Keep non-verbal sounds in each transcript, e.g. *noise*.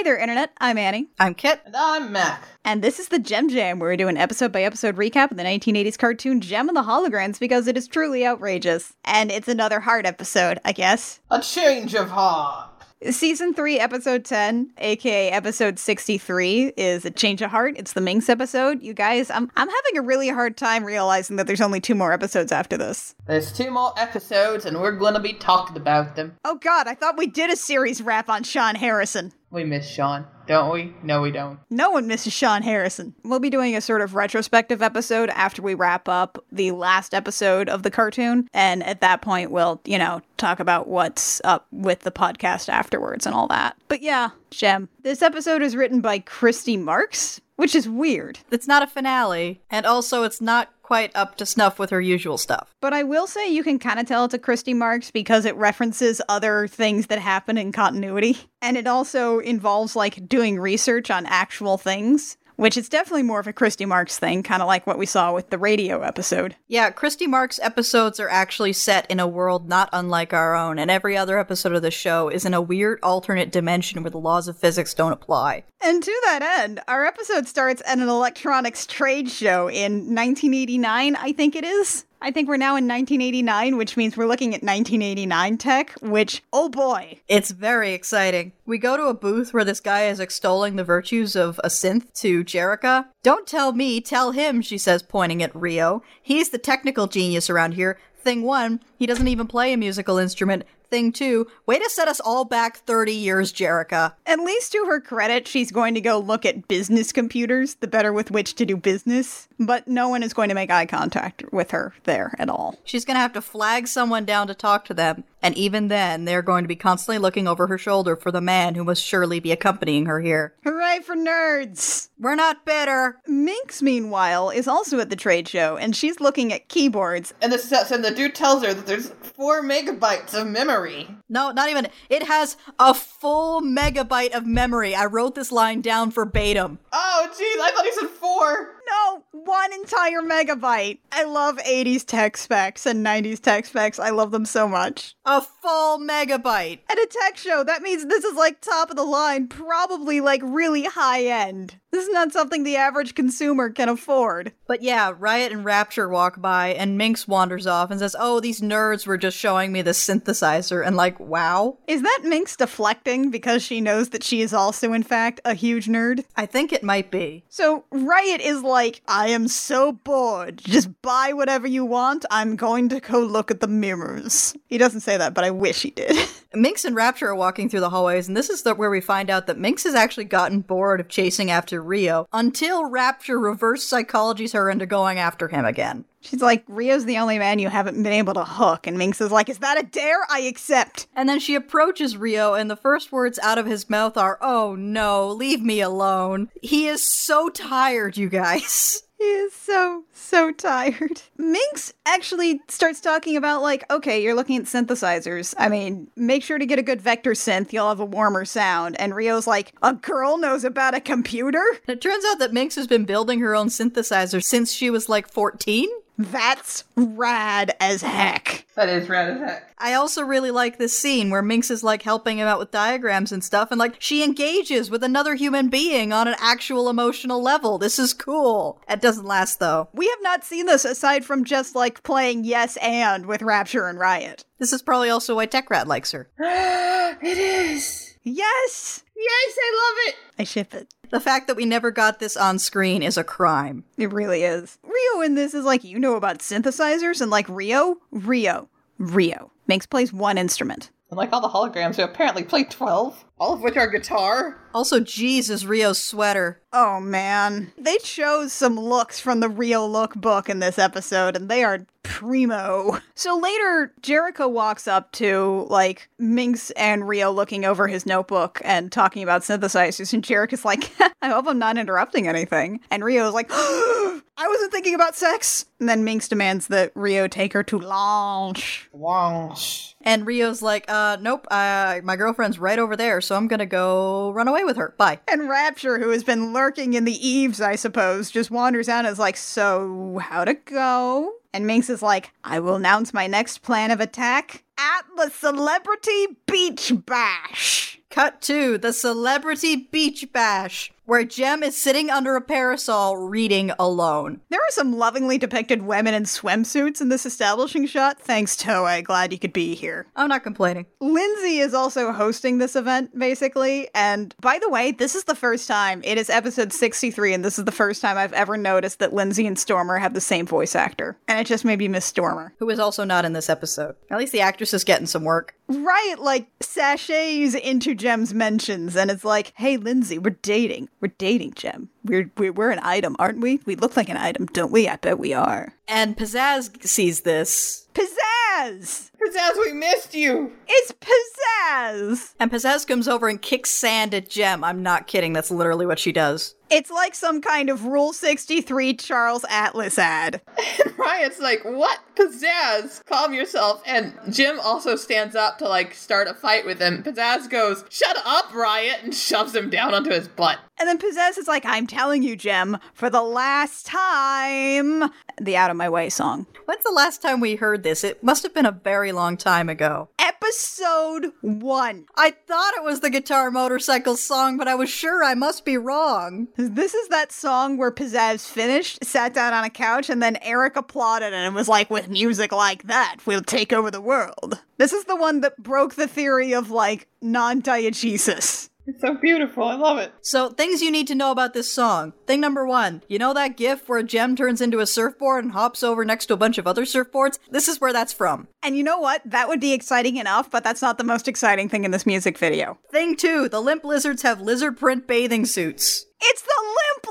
Hey there, Internet. I'm Annie. I'm Kit. And I'm Mac. And this is the Jem Jam, where we do an episode by episode recap of the 1980s cartoon Jem and the Holograms because it is truly outrageous. And it's another hard episode, I guess. A change of heart. Season 3, episode 10, aka episode 63, is A Change of Heart. It's the Minx episode. You guys, I'm, I'm having a really hard time realizing that there's only two more episodes after this. There's two more episodes, and we're gonna be talking about them. Oh god, I thought we did a series wrap on Sean Harrison. We miss Sean, don't we? No, we don't. No one misses Sean Harrison. We'll be doing a sort of retrospective episode after we wrap up the last episode of the cartoon. And at that point, we'll, you know, talk about what's up with the podcast afterwards and all that. But yeah, Jem. This episode is written by Christy Marks, which is weird. It's not a finale, and also it's not quite up to snuff with her usual stuff. But I will say you can kind of tell it's a Christy Marks because it references other things that happen in continuity. And it also involves like doing research on actual things which is definitely more of a Christy Marks thing, kind of like what we saw with the radio episode. Yeah, Christy Marks episodes are actually set in a world not unlike our own, and every other episode of the show is in a weird alternate dimension where the laws of physics don't apply. And to that end, our episode starts at an electronics trade show in 1989, I think it is. I think we're now in 1989, which means we're looking at 1989 tech, which, oh boy. It's very exciting. We go to a booth where this guy is extolling the virtues of a synth to Jerrica. Don't tell me, tell him, she says, pointing at Rio. He's the technical genius around here. Thing one, he doesn't even play a musical instrument thing too. Way to set us all back 30 years, Jerrica. At least to her credit, she's going to go look at business computers, the better with which to do business, but no one is going to make eye contact with her there at all. She's going to have to flag someone down to talk to them, and even then, they're going to be constantly looking over her shoulder for the man who must surely be accompanying her here. Hooray for nerds! We're not bitter. Minx, meanwhile, is also at the trade show, and she's looking at keyboards. And the, and the dude tells her that there's four megabytes of memory. No, not even. It has a full megabyte of memory. I wrote this line down verbatim. Oh, jeez, I thought he said four. No, one entire megabyte. I love 80s tech specs and 90s tech specs. I love them so much. A full megabyte. At a tech show, that means this is like top of the line, probably like really high end. This is not something the average consumer can afford. But yeah, Riot and Rapture walk by, and Minx wanders off and says, Oh, these nerds were just showing me the synthesizer, and like, wow. Is that Minx deflecting because she knows that she is also, in fact, a huge nerd? I think it might be. So Riot is like, I am so bored. Just buy whatever you want. I'm going to go look at the mirrors. He doesn't say that, but I wish he did. *laughs* Minx and Rapture are walking through the hallways, and this is the, where we find out that Minx has actually gotten bored of chasing after Rio until Rapture reverse psychologies her into going after him again. She's like, Rio's the only man you haven't been able to hook. And Minx is like, Is that a dare? I accept. And then she approaches Rio, and the first words out of his mouth are, Oh no, leave me alone. He is so tired, you guys. *laughs* He is so, so tired. Minx actually starts talking about, like, okay, you're looking at synthesizers. I mean, make sure to get a good vector synth, you'll have a warmer sound. And Rio's like, a girl knows about a computer? It turns out that Minx has been building her own synthesizer since she was like 14. That's rad as heck. That is rad as heck. I also really like this scene where Minx is like helping him out with diagrams and stuff, and like she engages with another human being on an actual emotional level. This is cool. It doesn't last though. We have not seen this aside from just like playing Yes and with Rapture and Riot. This is probably also why Techrat likes her. *gasps* it is. Yes! Yes, I love it. I ship it. The fact that we never got this on screen is a crime. It really is. Rio in this is like, you know about synthesizers, and like Rio, Rio, Rio. Makes plays one instrument. And like all the holograms, who apparently play 12, all of which are guitar. Also, Jesus, Rio's sweater. Oh man. They chose some looks from the Rio lookbook in this episode, and they are primo. So later, Jerrica walks up to like Minx and Rio looking over his notebook and talking about synthesizers, and Jerrica's like, *laughs* I hope I'm not interrupting anything. And Rio's like, *gasps* I wasn't thinking about sex. And then Minx demands that Rio take her to lunch. Lunch. And Rio's like, uh, nope, uh, my girlfriend's right over there, so I'm gonna go run away with her. Bye. And Rapture, who has been lurking in the eaves, I suppose, just wanders out and is like, So, how'd it go? And Minx is like, I will announce my next plan of attack at the Celebrity Beach Bash. Cut to the celebrity beach bash, where Jem is sitting under a parasol reading alone. There are some lovingly depicted women in swimsuits in this establishing shot. Thanks, Toei. Glad you could be here. I'm not complaining. Lindsey is also hosting this event, basically. And by the way, this is the first time, it is episode 63, and this is the first time I've ever noticed that Lindsey and Stormer have the same voice actor. And it just made me miss Stormer. Who is also not in this episode. At least the actress is getting some work. Right, like sachets into Jem's mentions, and it's like, hey, Lindsey, we're dating. We're dating, Jem. We're, we're, we're an item, aren't we? We look like an item, don't we? I bet we are. And Pizzazz sees this. Pizzazz! Pizzazz, we missed you! It's Pizzazz! And Pizzazz comes over and kicks sand at Jem. I'm not kidding, that's literally what she does. It's like some kind of Rule 63 Charles Atlas ad. *laughs* And Riot's like, what? Pizzazz, calm yourself. And Jim also stands up to like start a fight with him. Pizzazz goes, shut up, Riot, and shoves him down onto his butt. And then Pizzazz is like, I'm telling you, Jem, for the last time. The Out of My Way song. When's the last time we heard this? It must have been a very long time ago. Episode 1. I thought it was the Guitar Motorcycle song, but I was sure I must be wrong. This is that song where Pizzazz finished, sat down on a couch, and then Eric applauded and was like, with music like that, we'll take over the world. This is the one that broke the theory of like non diegesis. It's so beautiful. I love it. So, things you need to know about this song. Thing number one, you know that gif where a gem turns into a surfboard and hops over next to a bunch of other surfboards? This is where that's from. And you know what? That would be exciting enough, but that's not the most exciting thing in this music video. Thing two, the limp lizards have lizard print bathing suits. It's the limp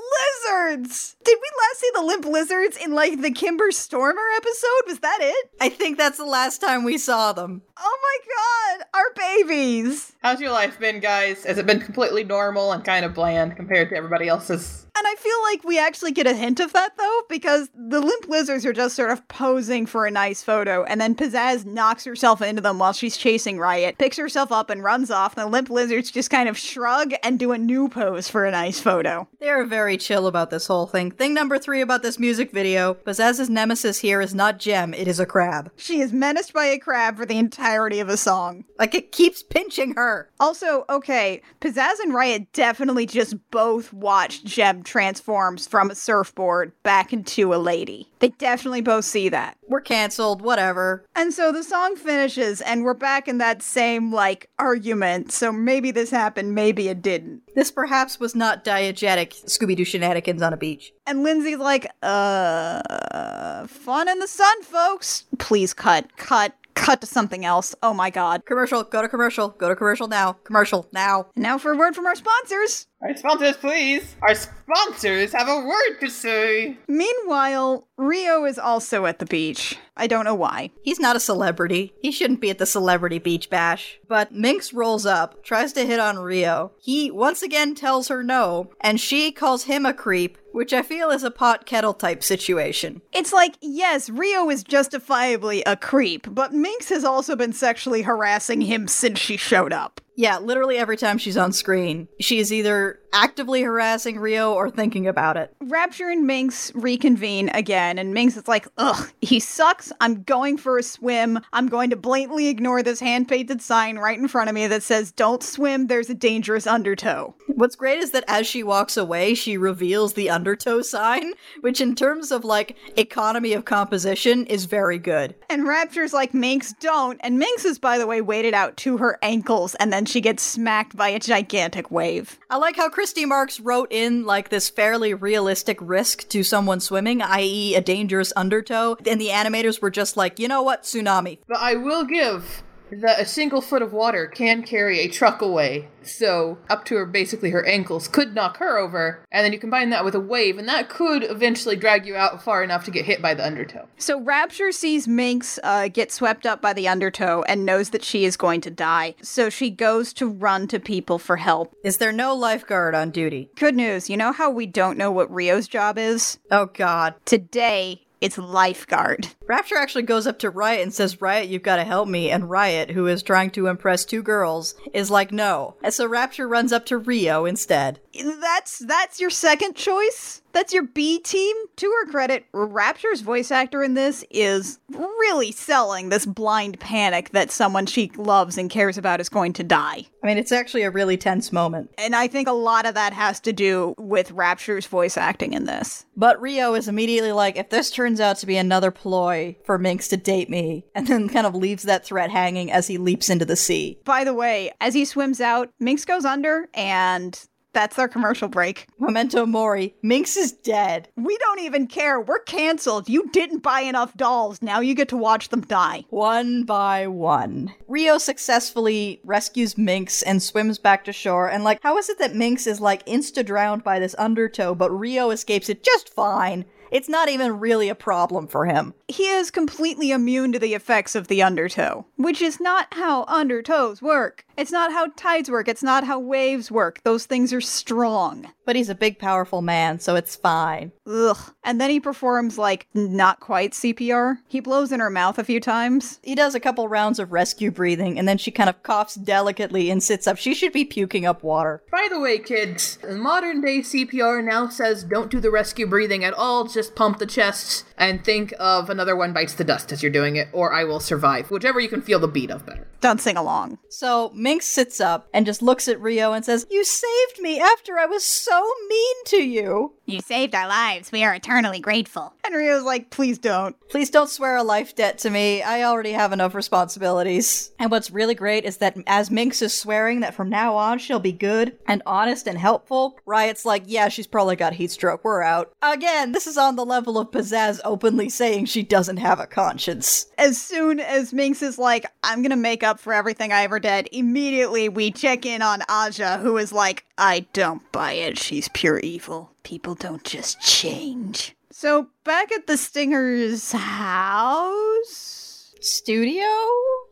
lizards! Did we last see the limp lizards in like the Kimber Stormer episode? Was that it? I think that's the last time we saw them. Oh my god, our babies! How's your life been, guys? Has it been completely normal and kind of bland compared to everybody else's? And I feel like we actually get a hint of that though, because the limp lizards are just sort of posing for a nice photo, and then Pizzazz knocks herself into them while she's chasing Riot, picks herself up and runs off, and the limp lizards just kind of shrug and do a new pose for a nice photo. They're very chill about this whole thing. Thing number three about this music video Pizzazz's nemesis here is not Jem, it is a crab. She is menaced by a crab for the entirety of a song. Like it keeps pinching her. Also, okay, Pizzazz and Riot definitely just both watched Jem transforms from a surfboard back into a lady. They definitely both see that. We're canceled, whatever. And so the song finishes, and we're back in that same, like, argument. So maybe this happened, maybe it didn't. This perhaps was not diegetic Scooby Doo shenanigans on a beach. And Lindsey's like, uh, fun in the sun, folks. Please cut, cut, cut to something else. Oh my god. Commercial, go to commercial, go to commercial now. Commercial now. And now for a word from our sponsors. Our sponsors, please. Our sponsors have a word to say. Meanwhile, Rio is also at the beach. I don't know why. He's not a celebrity. He shouldn't be at the celebrity beach bash. But Minx rolls up, tries to hit on Rio. He once again tells her no, and she calls him a creep, which I feel is a pot kettle type situation. It's like, yes, Rio is justifiably a creep, but Minx has also been sexually harassing him since she showed up. Yeah, literally every time she's on screen, she is either actively harassing Rio or thinking about it. Rapture and Minx reconvene again, and Minx is like, ugh, he sucks. I'm going for a swim. I'm going to blatantly ignore this hand painted sign right in front of me that says, don't swim, there's a dangerous undertow. What's great is that as she walks away, she reveals the undertow sign, which, in terms of like economy of composition, is very good. And Rapture's like, Minx, don't. And Minx is, by the way, weighted out to her ankles, and then she gets smacked by a gigantic wave. I like how Christy Marks wrote in like this fairly realistic risk to someone swimming, i.e., a dangerous undertow, and the animators were just like, you know what, tsunami. But I will give that a single foot of water can carry a truck away. So up to her basically her ankles could knock her over, and then you combine that with a wave, and that could eventually drag you out far enough to get hit by the undertow. So Rapture sees Minx uh, get swept up by the undertow and knows that she is going to die. So she goes to run to people for help. Is there no lifeguard on duty? Good news, you know how we don't know what Rio's job is? Oh god. Today, it's lifeguard. Rapture actually goes up to Riot and says, Riot, you've got to help me. And Riot, who is trying to impress two girls, is like, no. And so Rapture runs up to Rio instead. That's that's your second choice? That's your B team? To her credit, Rapture's voice actor in this is really selling this blind panic that someone she loves and cares about is going to die. I mean, it's actually a really tense moment. And I think a lot of that has to do with Rapture's voice acting in this. But Rio is immediately like, if this turns out to be another ploy for Minx to date me, *laughs* and then kind of leaves that threat hanging as he leaps into the sea. By the way, as he swims out, Minx goes under and that's our commercial break. Memento Mori. Minx is dead. We don't even care. We're canceled. You didn't buy enough dolls. Now you get to watch them die. One by one. Rio successfully rescues Minx and swims back to shore. And, like, how is it that Minx is, like, insta drowned by this undertow, but Rio escapes it just fine? It's not even really a problem for him. He is completely immune to the effects of the undertow, which is not how undertows work. It's not how tides work. It's not how waves work. Those things are strong. But he's a big, powerful man, so it's fine. Ugh. And then he performs, like, not quite CPR. He blows in her mouth a few times. He does a couple rounds of rescue breathing, and then she kind of coughs delicately and sits up. She should be puking up water. By the way, kids, modern day CPR now says don't do the rescue breathing at all, just pump the chest and think of another one bites the dust as you're doing it, or I will survive. Whichever you can feel the beat of better. Don't sing along. So Minx sits up and just looks at Rio and says, You saved me after I was so mean to you. You saved our lives. We are eternally grateful. And Rio's like, please don't. Please don't swear a life debt to me. I already have enough responsibilities. And what's really great is that as Minx is swearing that from now on she'll be good and honest and helpful, Riot's like, yeah, she's probably got heat stroke. We're out. Again, this is on the level of Pizzazz openly saying she doesn't have a conscience. As soon as Minx is like, I'm gonna make up for everything I ever did, immediately we check in on Aja, who is like, I don't buy it. She's pure evil. People don't just change. So back at the Stinger's house? Studio?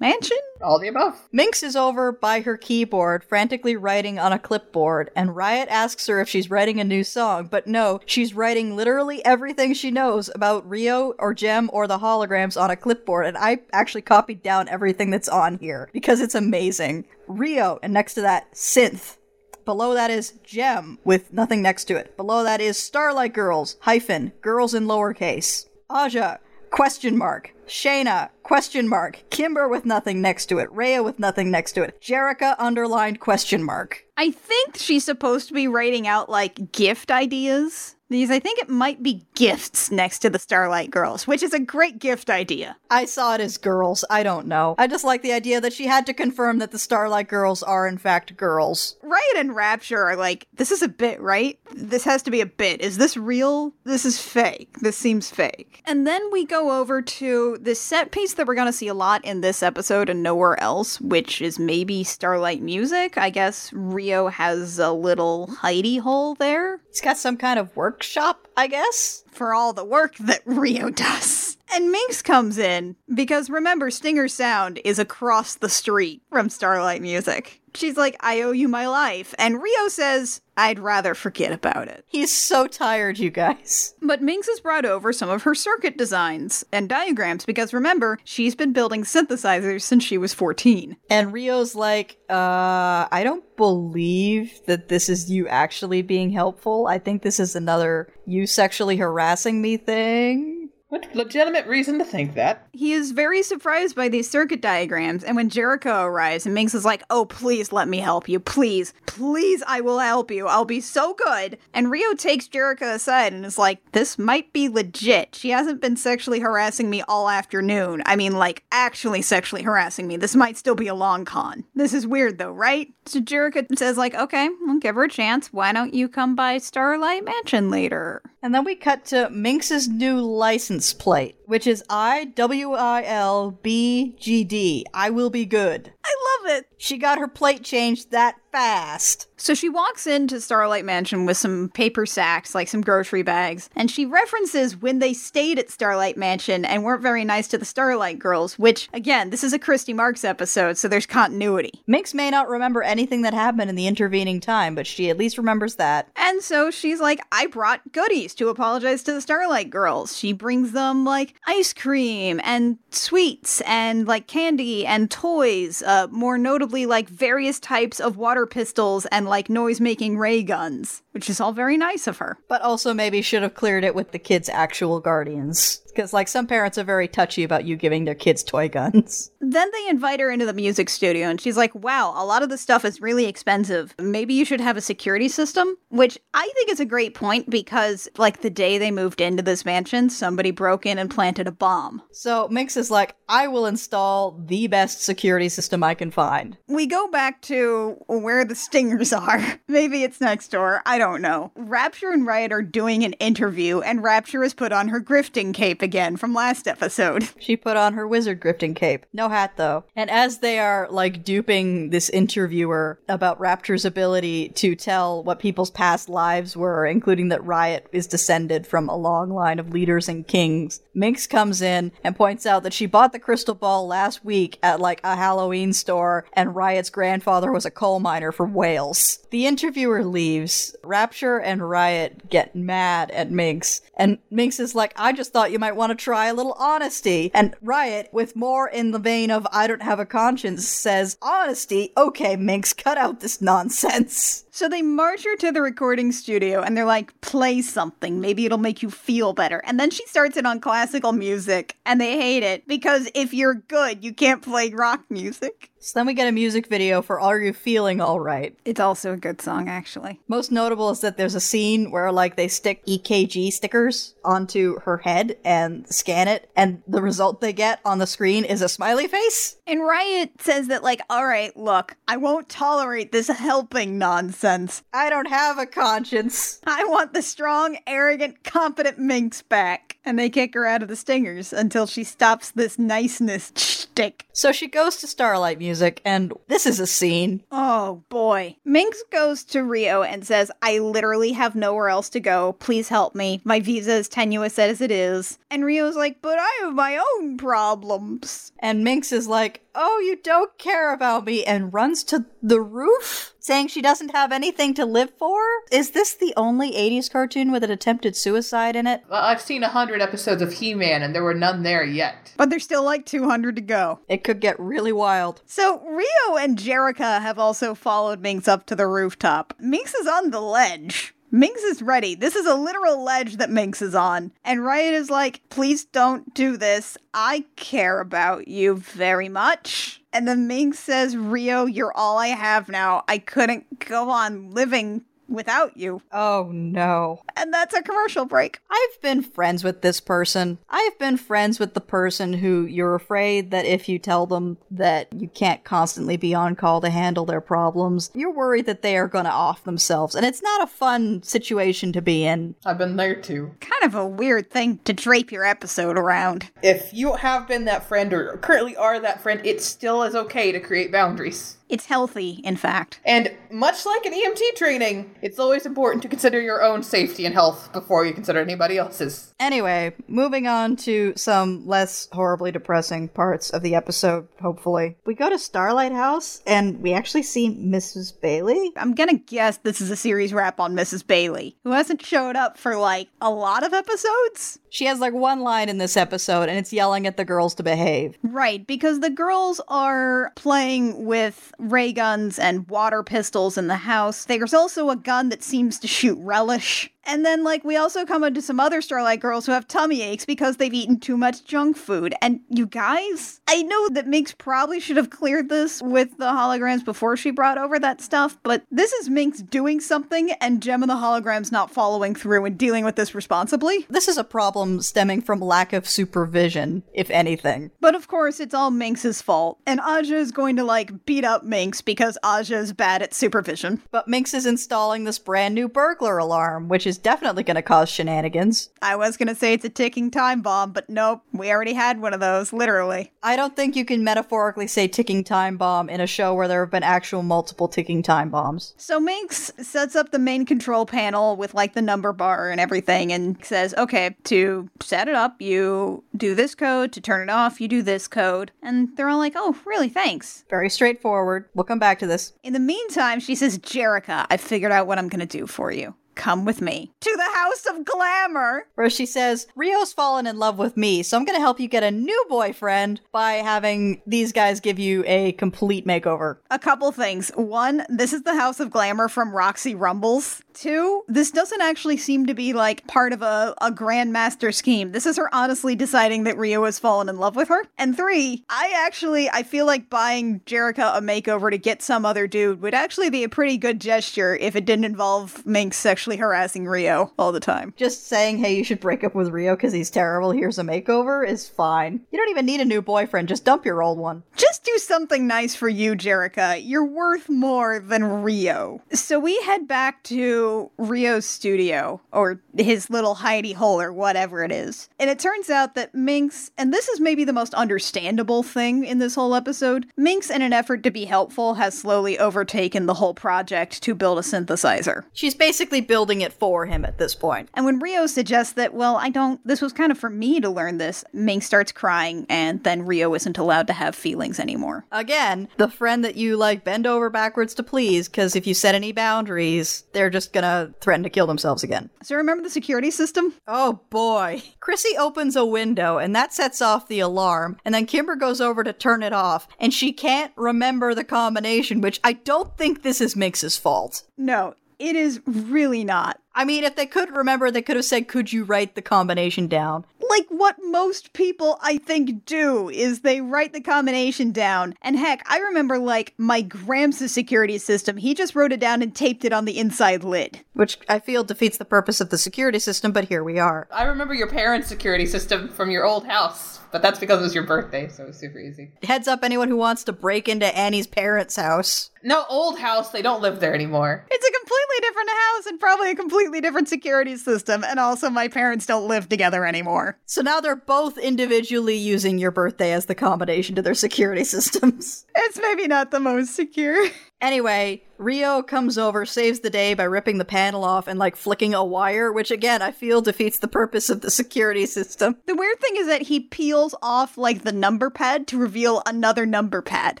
Mansion? All the above. Minx is over by her keyboard, frantically writing on a clipboard, and Riot asks her if she's writing a new song, but no, she's writing literally everything she knows about Rio or Jem or the holograms on a clipboard, and I actually copied down everything that's on here because it's amazing. Rio, and next to that, Synth. Below that is Jem with nothing next to it. Below that is Starlight Girls, hyphen, girls in lowercase. Aja, question mark. Shana, question mark. Kimber with nothing next to it. Raya with nothing next to it. Jerrica, underlined question mark. I think she's supposed to be writing out like gift ideas. These, I think it might be gifts next to the Starlight Girls, which is a great gift idea. I saw it as girls. I don't know. I just like the idea that she had to confirm that the Starlight Girls are in fact girls. Riot and Rapture are like, this is a bit, right? This has to be a bit. Is this real? This is fake. This seems fake. And then we go over to the set piece that we're going to see a lot in this episode and nowhere else, which is maybe Starlight Music. I guess Rio has a little hidey hole there. He's got some kind of workshop, I guess. For all the work that Rio does. And Minx comes in because remember, Stinger Sound is across the street from Starlight Music. She's like, I owe you my life. And Rio says, I'd rather forget about it. He's so tired, you guys. But Minx has brought over some of her circuit designs and diagrams because remember, she's been building synthesizers since she was 14. And Rio's like, uh, I don't believe that this is you actually being helpful. I think this is another you sexually harassing me thing. What legitimate reason to think that? He is very surprised by these circuit diagrams, and when Jerrica arrives, and Minx is like, Oh, please let me help you. Please, please, I will help you. I'll be so good. And Rio takes Jerrica aside and is like, This might be legit. She hasn't been sexually harassing me all afternoon. I mean, like, actually sexually harassing me. This might still be a long con. This is weird, though, right? So Jerrica says, like, Okay, I'll give her a chance. Why don't you come by Starlight Mansion later? And then we cut to Minx's new license plate, which is I W I L B G D. I will be good. I love it. She got her plate changed that fast. So she walks into Starlight Mansion with some paper sacks, like some grocery bags, and she references when they stayed at Starlight Mansion and weren't very nice to the Starlight Girls, which, again, this is a Christy Marks episode, so there's continuity. Minx may not remember anything that happened in the intervening time, but she at least remembers that. And so she's like, I brought goodies to apologize to the Starlight Girls. She brings them, like, ice cream and sweets and, like, candy and toys, uh, more notably, like, various types of water pistols and like noise making ray guns, which is all very nice of her. But also maybe should have cleared it with the kids' actual guardians. Because, like, some parents are very touchy about you giving their kids toy guns. *laughs* Then they invite her into the music studio, and she's like, Wow, a lot of this stuff is really expensive. Maybe you should have a security system? Which I think is a great point because, like, the day they moved into this mansion, somebody broke in and planted a bomb. So Minx is like, I will install the best security system I can find. We go back to where the stingers *laughs* are. Maybe it's next door. I don't know. Rapture and Riot are doing an interview, and Rapture has put on her grifting cape again from last episode. *laughs* She put on her wizard grifting cape. No hat, though. And as they are, like, duping this interviewer about Rapture's ability to tell what people's past lives were, including that Riot is descended from a long line of leaders and kings, Minx comes in and points out that she bought the crystal ball last week at, like, a Halloween store, and Riot's grandfather was a coal miner from Wales. The interviewer leaves. Rapture and Riot get mad at Minx, and Minx is like, I just thought you might want to try a little honesty. And Riot, with more in the vein of I don't have a conscience, says, Honesty? Okay, Minx, cut out this nonsense. So they march her to the recording studio and they're like, play something. Maybe it'll make you feel better. And then she starts it on classical music and they hate it because if you're good, you can't play rock music. So then we get a music video for Are You Feeling Alright? It's also a good song, actually. Most notable is that there's a scene where like they stick EKG stickers onto her head and scan it, and the result they get on the screen is a smiley face. And Riot says that, like, all right, look, I won't tolerate this helping nonsense. I don't have a conscience. I want the strong, arrogant, competent Minx back. And they kick her out of the stingers until she stops this niceness shtick. So she goes to Starlight Music, and this is a scene. Oh boy. Minx goes to Rio and says, I literally have nowhere else to go. Please help me. My visa is tenuous as it is. And Rio's like, but I have my own problems. And Minx is like, Oh, you don't care about me, and runs to the roof, saying she doesn't have anything to live for? Is this the only 80s cartoon with an attempted suicide in it? Well, I've seen a hundred episodes of He Man, and there were none there yet. But there's still like 200 to go. It could get really wild. So Rio and Jerrica have also followed Minx up to the rooftop. Minx is on the ledge. Minx is ready. This is a literal ledge that Minx is on. And Riot is like, please don't do this. I care about you very much. And the Minx says, Rio, you're all I have now. I couldn't go on living without you. Oh no. And that's a commercial break. I've been friends with this person. I've been friends with the person who you're afraid that if you tell them that you can't constantly be on call to handle their problems, you're worried that they are going to off themselves. And it's not a fun situation to be in. I've been there too. Kind of a weird thing to drape your episode around. If you have been that friend or currently are that friend, it still is okay to create boundaries. It's healthy, in fact. And much like an EMT training, it's always important to consider your own safety and health before you consider anybody else's. Anyway, moving on to some less horribly depressing parts of the episode, hopefully. We go to Starlight House and we actually see Mrs. Bailey. I'm gonna guess this is a series wrap on Mrs. Bailey, who hasn't showed up for like a lot of episodes. She has like one line in this episode and it's yelling at the girls to behave. Right, because the girls are playing with ray guns and water pistols in the house. There's also a gun that seems to shoot relish. And then, like, we also come into some other Starlight girls who have tummy aches because they've eaten too much junk food. And you guys, I know that Minx probably should have cleared this with the holograms before she brought over that stuff, but this is Minx doing something and Jem and the holograms not following through and dealing with this responsibly. This is a problem stemming from lack of supervision, if anything. But of course, it's all Minx's fault. And Aja is going to, like, beat up Minx because Aja is bad at supervision. But Minx is installing this brand new burglar alarm, which is definitely going to cause shenanigans. I was going to say it's a ticking time bomb, but nope, we already had one of those, literally. I don't think you can metaphorically say ticking time bomb in a show where there have been actual multiple ticking time bombs. So Minx sets up the main control panel with like the number bar and everything and says, okay, to set it up, you do this code. To turn it off, you do this code. And they're all like, oh, really? Thanks. Very straightforward. We'll come back to this. In the meantime, she says, Jerrica, I figured out what I'm going to do for you. Come with me to the House of Glamour. Where she says, Rio's fallen in love with me, so I'm gonna help you get a new boyfriend by having these guys give you a complete makeover. A couple things. One, this is the House of Glamour from Roxy Rumbles. Two, this doesn't actually seem to be like part of a, a grandmaster scheme. This is her honestly deciding that Rio has fallen in love with her. And three, I actually I feel like buying Jerrica a makeover to get some other dude would actually be a pretty good gesture if it didn't involve Minx sexually harassing Rio all the time. Just saying, hey, you should break up with Rio because he's terrible, here's a makeover is fine. You don't even need a new boyfriend, just dump your old one. Just do something nice for you, Jerrica. You're worth more than Rio. So we head back to Rio's studio, or his little hidey hole, or whatever it is. And it turns out that Minx, and this is maybe the most understandable thing in this whole episode, Minx, in an effort to be helpful, has slowly overtaken the whole project to build a synthesizer. She's basically building it for him at this point. And when Rio suggests that, well, I don't, this was kind of for me to learn this, Minx starts crying, and then Rio isn't allowed to have feelings anymore. Again, the friend that you like bend over backwards to please, because if you set any boundaries, they're just gonna threaten to kill themselves again. So remember the security system? Oh boy. Krissie opens a window, and that sets off the alarm, and then Kimber goes over to turn it off, and she can't remember the combination, which I don't think this is Minx's fault. No, it is really not. I mean, if they could remember, they could have said, Could you write the combination down? Like what most people, I think, do is they write the combination down. And heck, I remember like my Gramps' security system, he just wrote it down and taped it on the inside lid. Which I feel defeats the purpose of the security system, but here we are. I remember your parents' security system from your old house, but that's because it was your birthday, so it was super easy. Heads up anyone who wants to break into Annie's parents' house. No, old house, they don't live there anymore. It's a completely different house and probably a completely different security system. And also, my parents don't live together anymore. So now they're both individually using your birthday as the combination to their security *laughs* systems. It's maybe not the most secure. Anyway, Rio comes over, saves the day by ripping the panel off and like flicking a wire, which again I feel defeats the purpose of the security system. The weird thing is that he peels off like the number pad to reveal another number pad.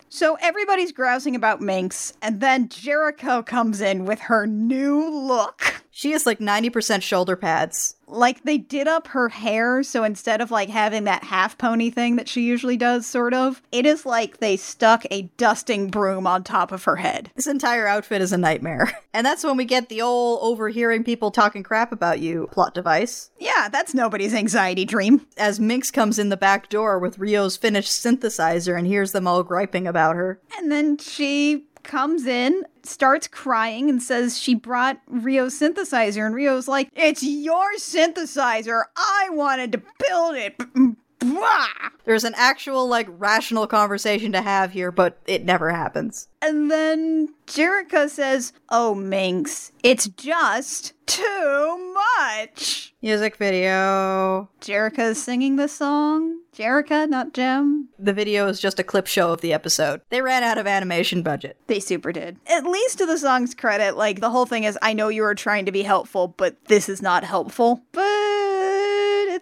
So everybody's grousing about Minx, and then Jerrica comes in with her new look. She has like 90% shoulder pads. Like they did up her hair, so instead of like having that half pony thing that she usually does, sort of, it is like they stuck a dusting broom on top of her head. This entire outfit is a nightmare. *laughs* And that's when we get the old overhearing people talking crap about you plot device. Yeah, that's nobody's anxiety dream. As Minx comes in the back door with Rio's finished synthesizer and hears them all griping about her. And then she comes in, starts crying, and says she brought Rio's synthesizer. And Rio's like, It's your synthesizer. I wanted to build it. There's an actual, like, rational conversation to have here, but it never happens. And then Jerrica says, Oh, Minx, it's just too much. Music video. Jerrica's singing the song. Jerrica, not Jem. The video is just a clip show of the episode. They ran out of animation budget. They super did. At least to the song's credit, like the whole thing is I know you were trying to be helpful, but this is not helpful. But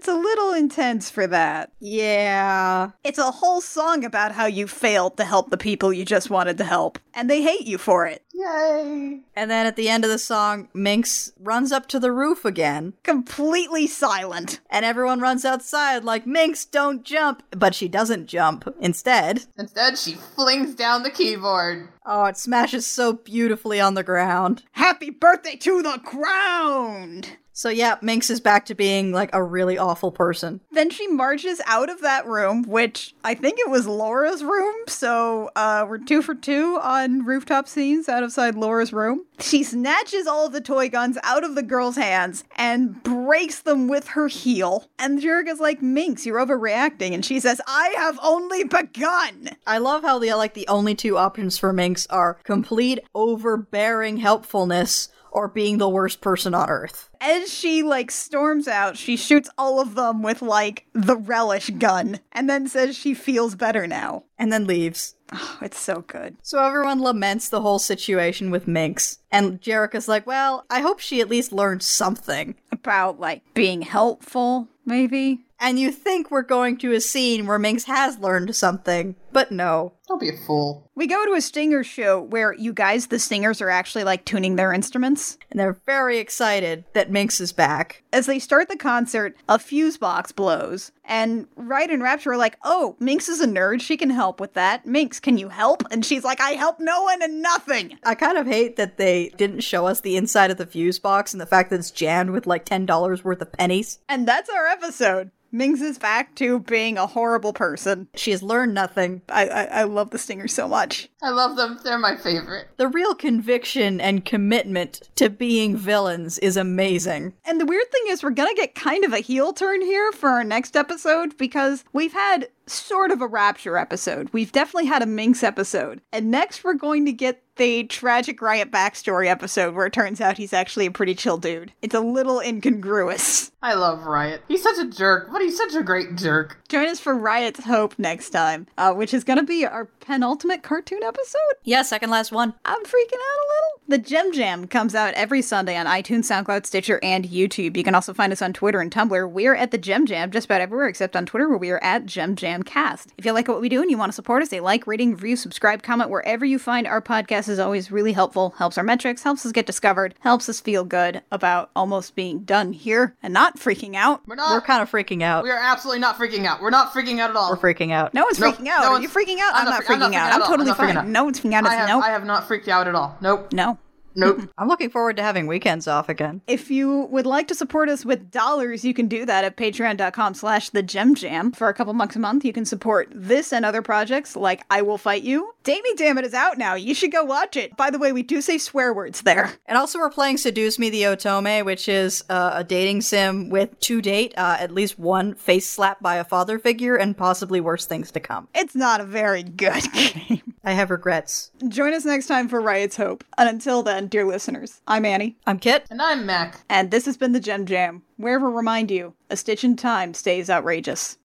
it's a little intense for that. Yeah. It's a whole song about how you failed to help the people you just wanted to help, and they hate you for it. Yay! And then at the end of the song, Minx runs up to the roof again, Completely silent. and everyone runs outside like, Minx, don't jump! But she doesn't jump. Instead, Instead, she flings down the keyboard. oh, it smashes so beautifully on the ground. Happy birthday to the ground! So yeah, Minx is back to being like a really awful person. Then she marches out of that room, which I think it was Laura's room. So uh, we're two for two on rooftop scenes outside Laura's room. She snatches all of the toy guns out of the girl's hands and breaks them with her heel. And Jerrica's like, Minx, you're overreacting. And she says, I have only begun. I love how the like the only two options for Minx are complete overbearing helpfulness or being the worst person on earth. As she like storms out, she shoots all of them with like the relish gun and then says she feels better now. And then leaves. Oh, it's so good. So everyone laments the whole situation with Minx. And Jerrica's like, well, I hope she at least learned something. About like being helpful, maybe. And you think we're going to a scene where Minx has learned something, but no. Don't be a fool. We go to a stinger show where you guys, the singers, are actually like tuning their instruments. And they're very excited that Minx is back. As they start the concert, a fuse box blows, and Riot and Rapture are like, Oh, Minx is a nerd. She can help with that. Minx, can you help? And she's like, I help no one and nothing. I kind of hate that they didn't show us the inside of the fuse box and the fact that it's jammed with like $10 worth of pennies. And that's our episode. Minx is back to being a horrible person. She has learned nothing. I, I, I love the Stingers so much. I love them. They're my favorite. The real conviction and commitment to being villains is amazing. And the weird thing is, we're gonna get kind of a heel turn here for our next episode because we've had sort of a Rapture episode. We've definitely had a Minx episode. And next, we're going to get the tragic Riot backstory episode where it turns out he's actually a pretty chill dude. It's a little incongruous. *laughs* I love Riot. He's such a jerk, but he's such a great jerk. Join us for Riot's Hope next time, uh, which is going to be our penultimate cartoon episode. Yeah, second last one. I'm freaking out a little. The Jem Jam comes out every Sunday on iTunes, SoundCloud, Stitcher, and YouTube. You can also find us on Twitter and Tumblr. We're at the Jem Jam just about everywhere except on Twitter, where we are at Jem Jam Cast. If you like what we do and you want to support us, a like, rating, review, subscribe, comment wherever you find our podcast is always really helpful. Helps our metrics, helps us get discovered, helps us feel good about almost being done here and not freaking out. We're not. We're kind of freaking out. we are absolutely not freaking out. We're not freaking out at all. We're freaking out. No one's Nope, freaking out. no Are one's- you freaking out? I'm I'm, not not freak- I'm freaking not out. freaking I'm out. totally I'm not freaking fine. out. No one's freaking out. I It's have, no. I have not freaked out at all. Nope. No. Nope. *laughs* I'm looking forward to having weekends off again. If you would like to support us with dollars, you can do that at patreon.com slash the jem jam. For a couple bucks a month, you can support this and other projects like I Will Fight You. Damie Damn It is out now. You should go watch it. By the way, we do say swear words there. And also, we're playing Seduce Me the Otome, which is uh, a dating sim with, to date, uh, at least one face slap by a father figure and possibly worse things to come. It's not a very good *laughs* game. I have regrets. Join us next time for Riot's Hope. And until then, dear listeners. I'm Annie. I'm Kit. And I'm Mac. And this has been the Jem Jam, Wherever remind you a stitch in time stays outrageous.